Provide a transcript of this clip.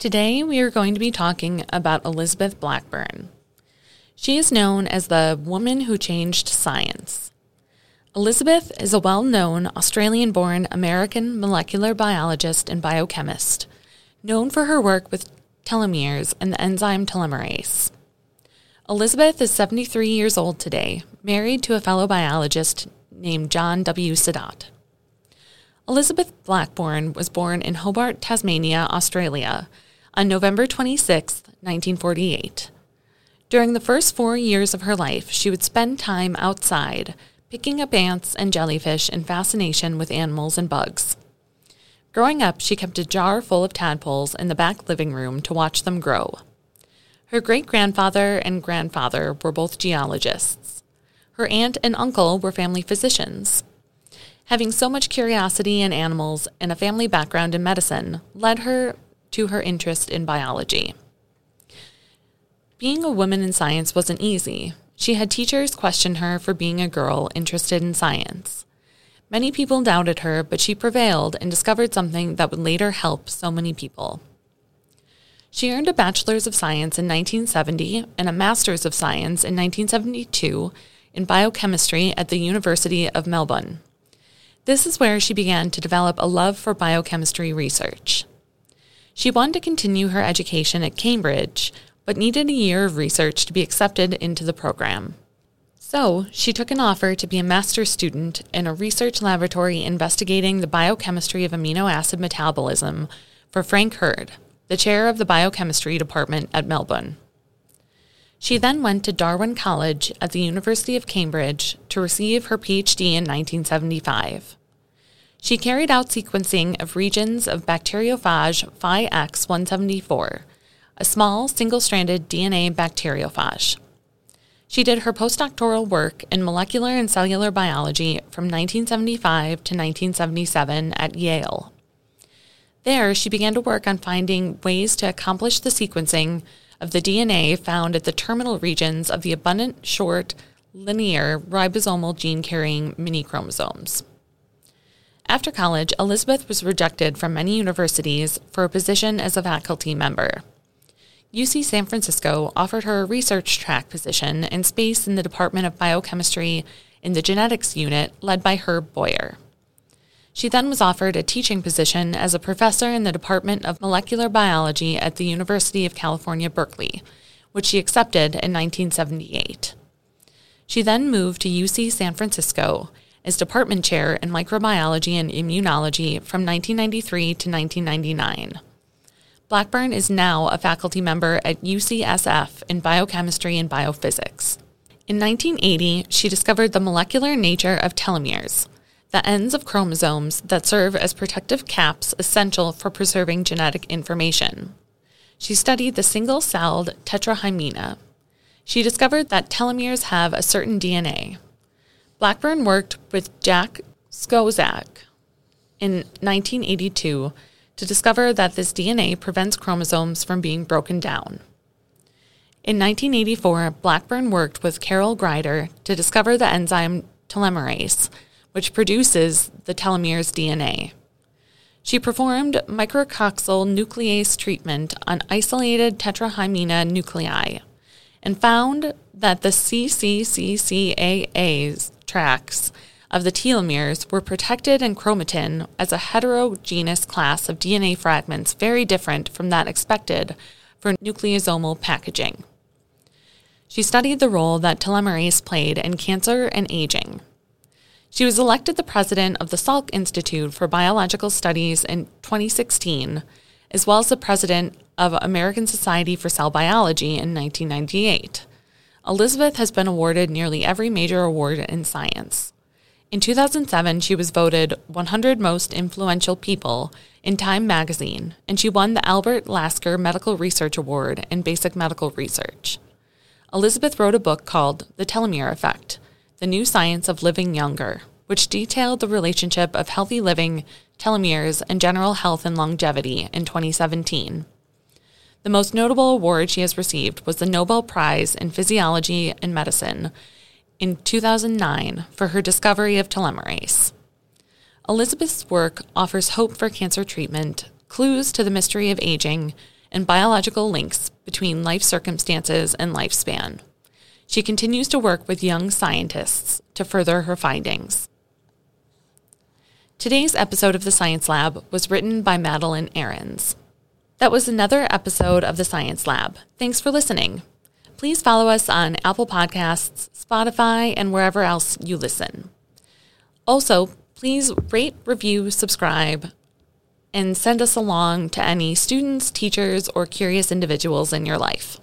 Today, we are going to be talking about Elizabeth Blackburn. She is known as the woman who changed science. Elizabeth is a well known Australian born American molecular biologist and biochemist, known for her work with telomeres and the enzyme telomerase. Elizabeth is 73 years old today, married to a fellow biologist named John W. Sedat. Elizabeth Blackburn was born in Hobart, Tasmania, Australia, on November 26, 1948. During the first four years of her life, she would spend time outside, picking up ants and jellyfish in fascination with animals and bugs. Growing up, she kept a jar full of tadpoles in the back living room to watch them grow. Her great grandfather and grandfather were both geologists. Her aunt and uncle were family physicians. Having so much curiosity in animals and a family background in medicine led her to her interest in biology. Being a woman in science wasn't easy. She had teachers question her for being a girl interested in science. Many people doubted her, but she prevailed and discovered something that would later help so many people. She earned a Bachelor's of Science in 1970 and a Master's of Science in 1972 in biochemistry at the University of Melbourne. This is where she began to develop a love for biochemistry research. She wanted to continue her education at Cambridge, but needed a year of research to be accepted into the program. So, she took an offer to be a master's student in a research laboratory investigating the biochemistry of amino acid metabolism for Frank Hird, the chair of the biochemistry department at Melbourne. She then went to Darwin College at the University of Cambridge to receive her PhD in 1975. She carried out sequencing of regions of bacteriophage Phi-X174, a small single stranded DNA bacteriophage. She did her postdoctoral work in molecular and cellular biology from 1975 to 1977 at Yale. There, she began to work on finding ways to accomplish the sequencing of the DNA found at the terminal regions of the abundant, short, linear ribosomal gene carrying mini chromosomes. After college, Elizabeth was rejected from many universities for a position as a faculty member. UC San Francisco offered her a research track position and space in the Department of Biochemistry in the genetics unit led by Herb Boyer. She then was offered a teaching position as a professor in the Department of Molecular Biology at the University of California, Berkeley, which she accepted in 1978. She then moved to UC San Francisco as department chair in microbiology and immunology from 1993 to 1999. Blackburn is now a faculty member at UCSF in biochemistry and biophysics. In 1980, she discovered the molecular nature of telomeres, the ends of chromosomes that serve as protective caps essential for preserving genetic information. She studied the single celled tetrahymena. She discovered that telomeres have a certain DNA, Blackburn worked with Jack Szostak in 1982 to discover that this DNA prevents chromosomes from being broken down. In 1984, Blackburn worked with Carol Greider to discover the enzyme telomerase, which produces the telomeres DNA. She performed micrococcal nuclease treatment on isolated tetrahymena nuclei and found that the CCCCAAs tracks of the telomeres were protected in chromatin as a heterogeneous class of DNA fragments very different from that expected for nucleosomal packaging. She studied the role that telomerase played in cancer and aging. She was elected the president of the Salk Institute for Biological Studies in 2016, as well as the president of American Society for Cell Biology in 1998. Elizabeth has been awarded nearly every major award in science. In 2007, she was voted 100 Most Influential People in Time magazine, and she won the Albert Lasker Medical Research Award in Basic Medical Research. Elizabeth wrote a book called The Telomere Effect The New Science of Living Younger, which detailed the relationship of healthy living, telomeres, and general health and longevity in 2017. The most notable award she has received was the Nobel Prize in Physiology and Medicine in 2009 for her discovery of telomerase. Elizabeth's work offers hope for cancer treatment, clues to the mystery of aging, and biological links between life circumstances and lifespan. She continues to work with young scientists to further her findings. Today's episode of the Science Lab was written by Madeleine Aarons. That was another episode of the Science Lab. Thanks for listening. Please follow us on Apple Podcasts, Spotify, and wherever else you listen. Also, please rate, review, subscribe, and send us along to any students, teachers, or curious individuals in your life.